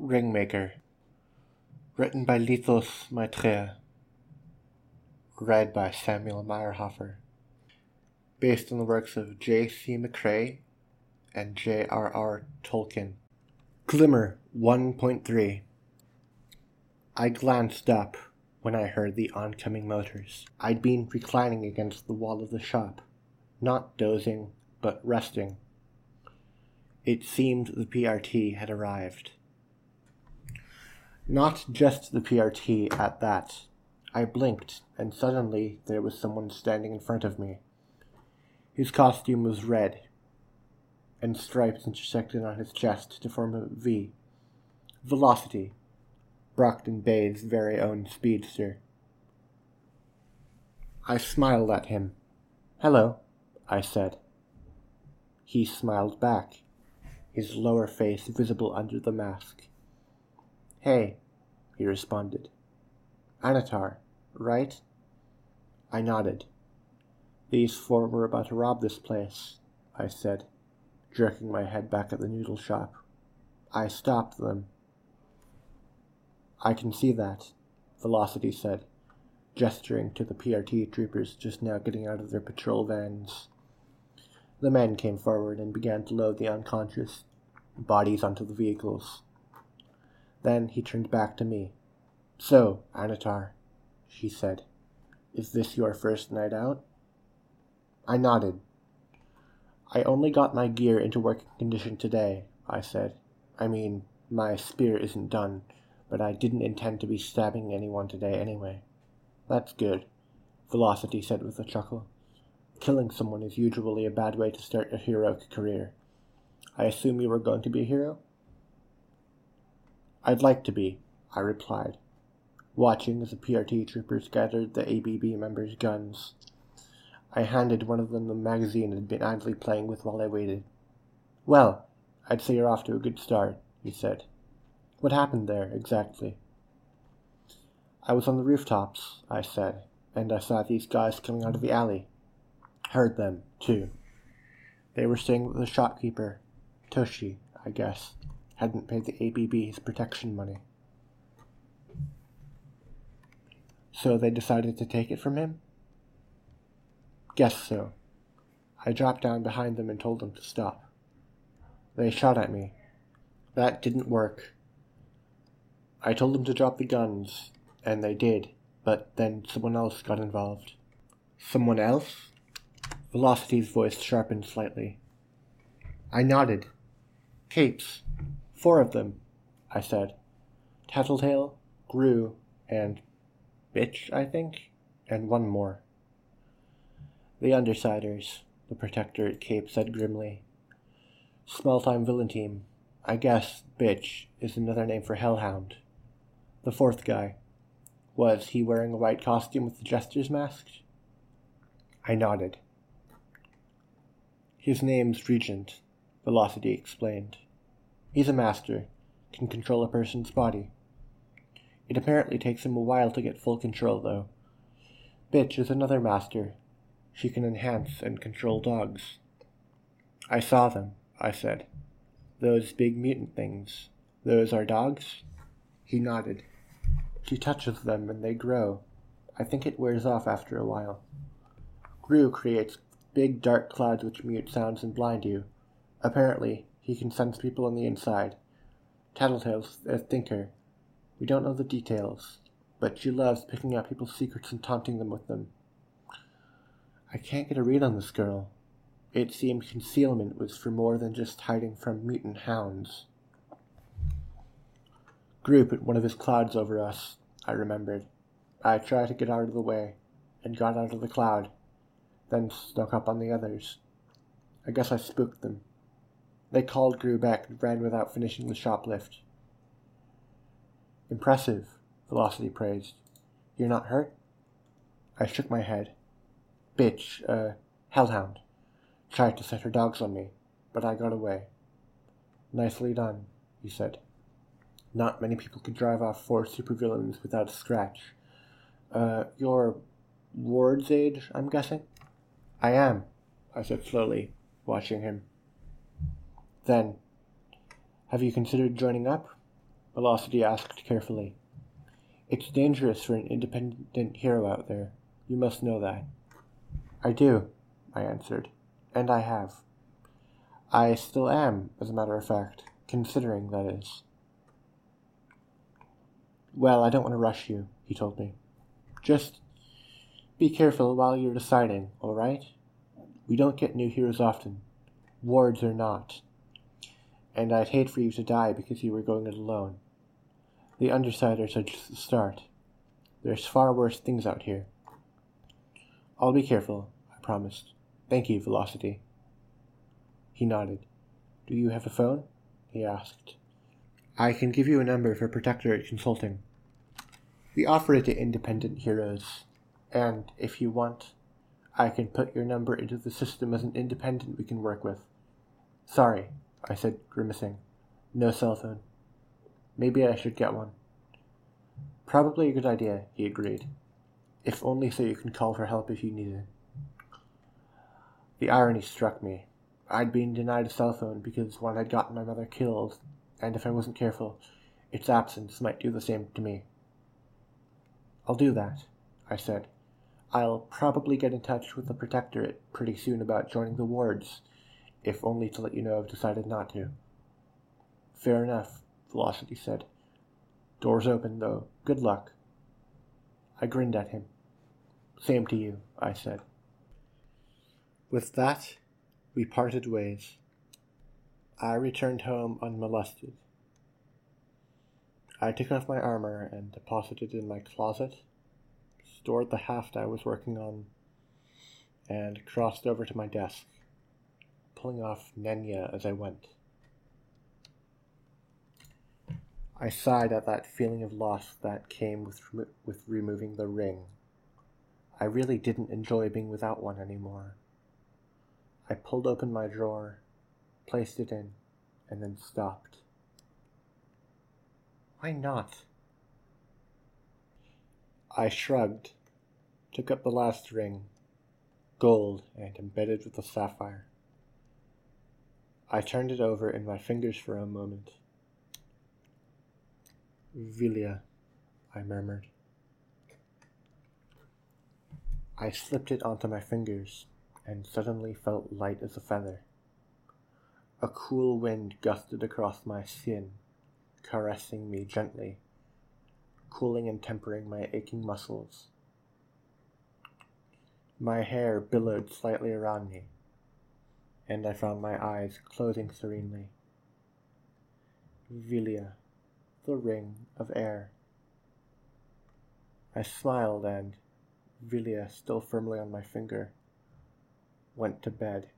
Ringmaker. Written by Lithos Maitreya. Read by Samuel Meyerhofer. Based on the works of J.C. McCrae and J.R.R. Tolkien. Glimmer 1.3 I glanced up when I heard the oncoming motors. I'd been reclining against the wall of the shop, not dozing, but resting. It seemed the PRT had arrived. Not just the PRT at that. I blinked, and suddenly there was someone standing in front of me. His costume was red, and stripes intersected on his chest to form a V. Velocity, Brockton Bay's very own speedster. I smiled at him. Hello, I said. He smiled back, his lower face visible under the mask. Hey, he responded. Annatar, right? I nodded. These four were about to rob this place, I said, jerking my head back at the noodle shop. I stopped them. I can see that, Velocity said, gesturing to the PRT troopers just now getting out of their patrol vans. The men came forward and began to load the unconscious bodies onto the vehicles. Then he turned back to me. So, Annatar, she said, is this your first night out? I nodded. I only got my gear into working condition today, I said. I mean, my spear isn't done, but I didn't intend to be stabbing anyone today anyway. That's good, Velocity said with a chuckle. Killing someone is usually a bad way to start a heroic career. I assume you were going to be a hero? I'd like to be, I replied, watching as the PRT troopers gathered the ABB members' guns. I handed one of them the magazine I'd been idly playing with while I waited. Well, I'd say you're off to a good start, he said. What happened there, exactly? I was on the rooftops, I said, and I saw these guys coming out of the alley. Heard them, too. They were staying with the shopkeeper, Toshi, I guess hadn't paid the ABB his protection money. So they decided to take it from him? Guess so. I dropped down behind them and told them to stop. They shot at me. That didn't work. I told them to drop the guns, and they did, but then someone else got involved. Someone else? Velocity's voice sharpened slightly. I nodded. Capes. Four of them, I said. Tattletale, Grue, and Bitch, I think, and one more. The Undersiders, the Protectorate cape said grimly. Small time villain team. I guess Bitch is another name for Hellhound. The fourth guy. Was he wearing a white costume with the jester's mask? I nodded. His name's Regent, Velocity explained. He's a master, can control a person's body. It apparently takes him a while to get full control, though. Bitch is another master. She can enhance and control dogs. I saw them, I said. Those big mutant things. Those are dogs? He nodded. She touches them and they grow. I think it wears off after a while. Grue creates big dark clouds which mute sounds and blind you. Apparently, he can sense people on the inside. Tattletale's a thinker. We don't know the details, but she loves picking out people's secrets and taunting them with them. I can't get a read on this girl. It seemed concealment was for more than just hiding from mutant hounds. Grue put one of his clouds over us, I remembered. I tried to get out of the way, and got out of the cloud, then snuck up on the others. I guess I spooked them. They called Grue back and ran without finishing the shoplift. Impressive, Velocity praised. You're not hurt? I shook my head. Bitch, uh, hellhound. Tried to set her dogs on me, but I got away. Nicely done, he said. Not many people could drive off four supervillains without a scratch. Uh, you're Ward's age, I'm guessing? I am, I said slowly, watching him. Then, have you considered joining up? Velocity asked carefully. It's dangerous for an independent hero out there. You must know that. I do, I answered. And I have. I still am, as a matter of fact, considering, that is. Well, I don't want to rush you, he told me. Just be careful while you're deciding, all right? We don't get new heroes often, wards or not. And I'd hate for you to die because you were going it alone. The Undersiders are just the start. There's far worse things out here. I'll be careful, I promised. Thank you, Velocity. He nodded. Do you have a phone? he asked. I can give you a number for Protectorate Consulting. We offer it to independent heroes, and if you want, I can put your number into the system as an independent we can work with. Sorry, I said, grimacing. No cell phone. Maybe I should get one. Probably a good idea, he agreed. If only so you can call for help if you need it. The irony struck me. I'd been denied a cell phone because one had gotten my mother killed, and if I wasn't careful, its absence might do the same to me. I'll do that, I said. I'll probably get in touch with the Protectorate pretty soon about joining the wards, if only to let you know I've decided not to. Fair enough, Velocity said. Doors open, though. Good luck. I grinned at him. Same to you, I said. With that, we parted ways. I returned home unmolested. I took off my armor and deposited it in my closet, stored the haft I was working on, and crossed over to my desk, pulling off Nenya as I went. I sighed at that feeling of loss that came with, remo- with removing the ring. I really didn't enjoy being without one anymore. I pulled open my drawer, placed it in, and then stopped. Why not? I shrugged, took up the last ring, gold and embedded with a sapphire. I turned it over in my fingers for a moment. Vilya, I murmured. I slipped it onto my fingers and suddenly felt light as a feather. A cool wind gusted across my skin, caressing me gently, cooling and tempering my aching muscles. My hair billowed slightly around me, and I found my eyes closing serenely. Vilya, the ring of air. I smiled and, Vilya still firmly on my finger, went to bed.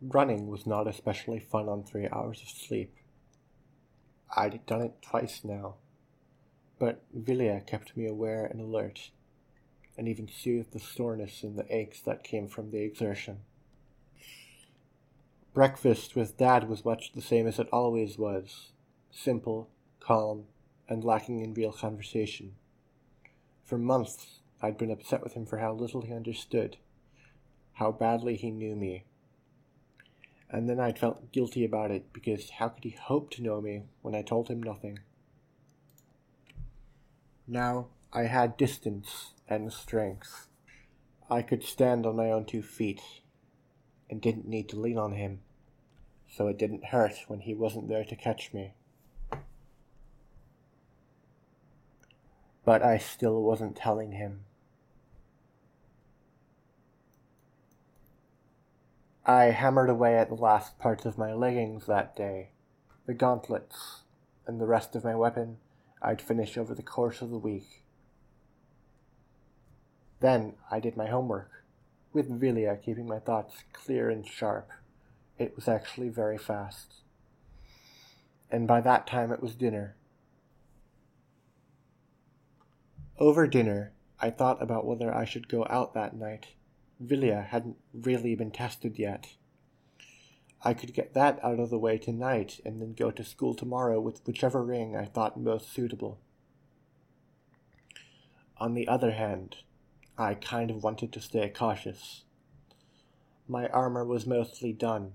Running was not especially fun on three hours of sleep. I'd done it twice now, but Vilya kept me aware and alert, and even soothed the soreness and the aches that came from the exertion. Breakfast with Dad was much the same as it always was simple, calm, and lacking in real conversation. For months, I'd been upset with him for how little he understood, how badly he knew me. And then I'd felt guilty about it because how could he hope to know me when I told him nothing? Now I had distance and strength. I could stand on my own two feet and didn't need to lean on him, so it didn't hurt when he wasn't there to catch me. But I still wasn't telling him. I hammered away at the last parts of my leggings that day, the gauntlets, and the rest of my weapon I'd finish over the course of the week. Then I did my homework, with Vilya keeping my thoughts clear and sharp. It was actually very fast. And by that time it was dinner. Over dinner, I thought about whether I should go out that night Vilya hadn't really been tested yet. I could get that out of the way tonight and then go to school tomorrow with whichever ring I thought most suitable. On the other hand, I kind of wanted to stay cautious. My armor was mostly done.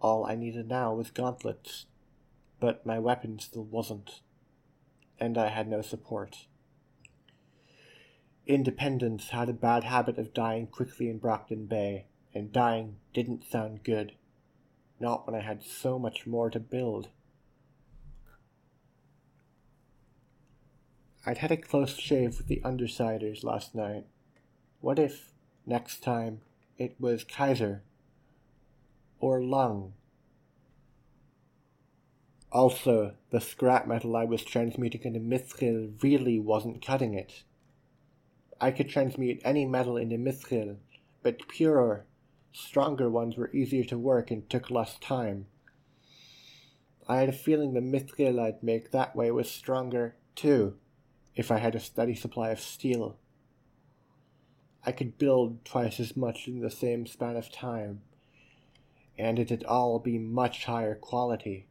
All I needed now was gauntlets. but my weapon still wasn't, and I had no support. Independence had a bad habit of dying quickly in Brockton Bay, and dying didn't sound good. Not when I had so much more to build. I'd had a close shave with the Undersiders last night. What if, next time, it was Kaiser? Or Lung? Also, the scrap metal I was transmuting into mithril really wasn't cutting it. I could transmute any metal into mithril, but purer, stronger ones were easier to work and took less time. I had a feeling the mithril I'd make that way was stronger, too, if I had a steady supply of steel. I could build twice as much in the same span of time, and it'd all be much higher quality.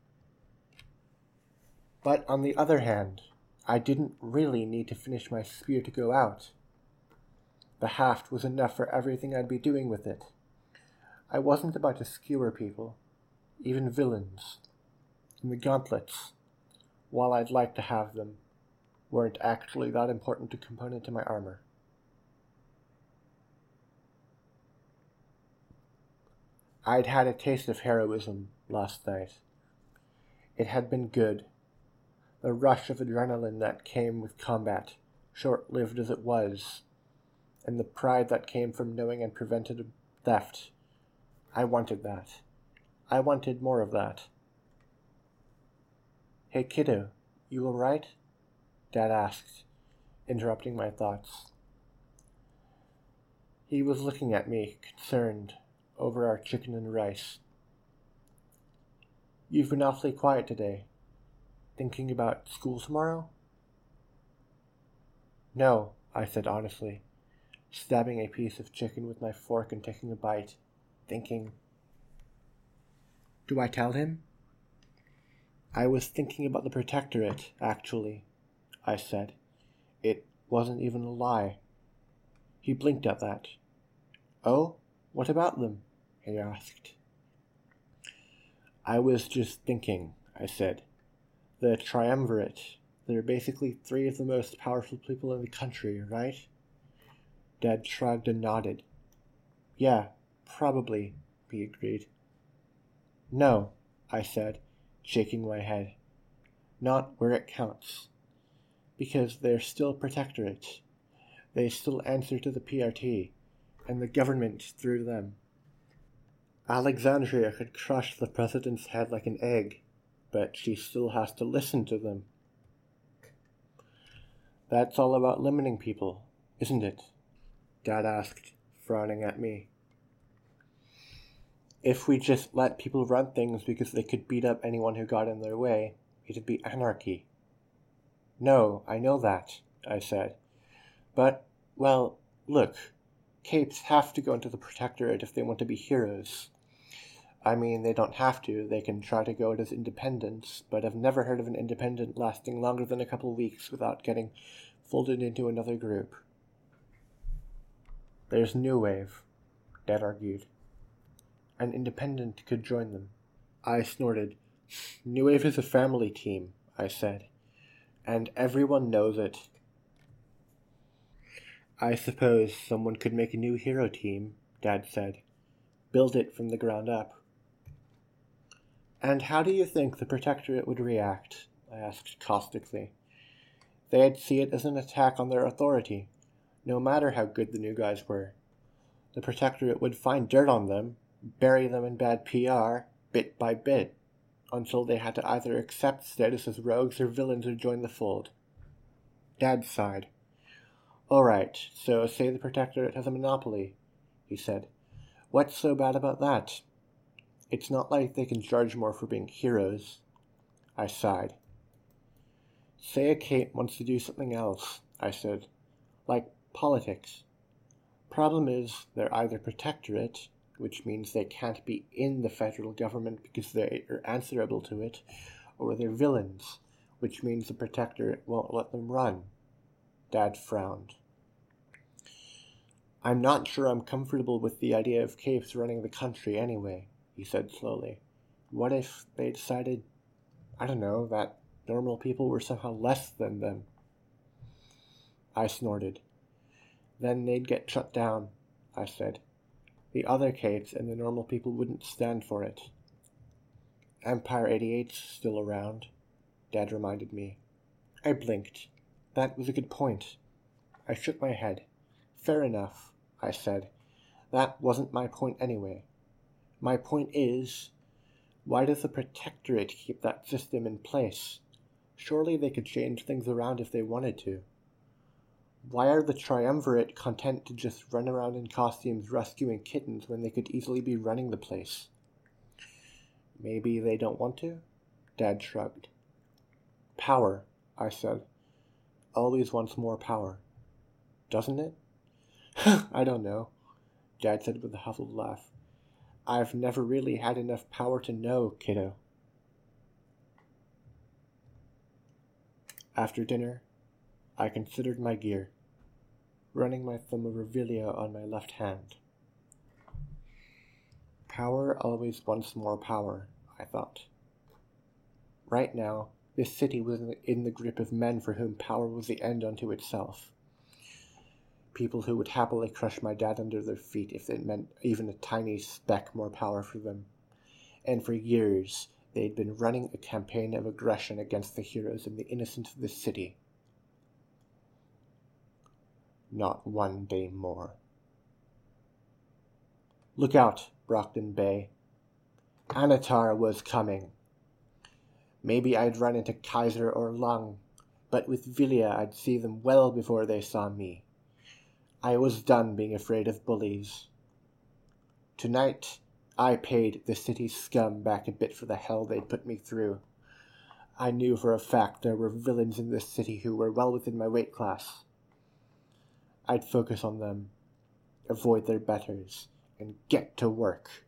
But on the other hand, I didn't really need to finish my spear to go out. The haft was enough for everything I'd be doing with it. I wasn't about to skewer people, even villains. And the gauntlets, while I'd like to have them, weren't actually that important a component to my armor. I'd had a taste of heroism last night. It had been good. The rush of adrenaline that came with combat, short lived as it was, and the pride that came from knowing and prevented theft. I wanted that. I wanted more of that. Hey, kiddo, you alright? Dad asked, interrupting my thoughts. He was looking at me, concerned, over our chicken and rice. You've been awfully quiet today. Thinking about school tomorrow? No, I said honestly stabbing a piece of chicken with my fork and taking a bite, thinking, Do I tell him? I was thinking about the Protectorate, actually, I said. It wasn't even a lie. He blinked at that. Oh, what about them? He asked. I was just thinking, I said. The Triumvirate. They're basically three of the most powerful people in the country, right? Dad shrugged and nodded. Yeah, probably, he agreed. No, I said, shaking my head. Not where it counts. Because they're still protectorate. They still answer to the PRT, and the government through them. Alexandria could crush the president's head like an egg, but she still has to listen to them. That's all about limiting people, isn't it? Dad asked, frowning at me. If we just let people run things because they could beat up anyone who got in their way, it'd be anarchy. No, I know that, I said. But, well, look, capes have to go into the Protectorate if they want to be heroes. I mean, they don't have to, they can try to go it as independents, but I've never heard of an independent lasting longer than a couple weeks without getting folded into another group. There's New Wave, Dad argued. An independent could join them. I snorted. New Wave is a family team, I said, and everyone knows it. I suppose someone could make a new hero team, Dad said. Build it from the ground up. And how do you think the Protectorate would react? I asked caustically. They'd see it as an attack on their authority no matter how good the new guys were. The Protectorate would find dirt on them, bury them in bad PR, bit by bit, until they had to either accept status as rogues or villains or join the fold. Dad sighed. All right, so say the Protectorate has a monopoly, he said. What's so bad about that? It's not like they can charge more for being heroes. I sighed. Say a Cape wants to do something else, I said, like Politics. Problem is, they're either protectorate, which means they can't be in the federal government because they are answerable to it, or they're villains, which means the protectorate won't let them run. Dad frowned. I'm not sure I'm comfortable with the idea of Capes running the country anyway, he said slowly. What if they decided I don't know, that normal people were somehow less than them. I snorted. Then they'd get shut down, I said. The other capes and the normal people wouldn't stand for it. Empire 88's still around, Dad reminded me. I blinked. That was a good point. I shook my head. Fair enough, I said. That wasn't my point anyway. My point is, why does the Protectorate keep that system in place? Surely they could change things around if they wanted to. Why are the Triumvirate content to just run around in costumes rescuing kittens when they could easily be running the place? Maybe they don't want to? Dad shrugged. Power, I said. Always wants more power. Doesn't it? I don't know, Dad said with a huffled laugh. I've never really had enough power to know, kiddo. After dinner, I considered my gear, running my thumb over Vilya on my left hand. Power always wants more power, I thought. Right now, this city was in the grip of men for whom power was the end unto itself. People who would happily crush my dad under their feet if it meant even a tiny speck more power for them. And for years, they'd been running a campaign of aggression against the heroes and the innocent of the city. Not one day more. Look out, Brockton Bay. Annatar was coming. Maybe I'd run into Kaiser or Lung, but with Vilya I'd see them well before they saw me. I was done being afraid of bullies. Tonight, I paid the city's scum back a bit for the hell they'd put me through. I knew for a fact there were villains in this city who were well within my weight class. I'd focus on them, avoid their betters, and get to work.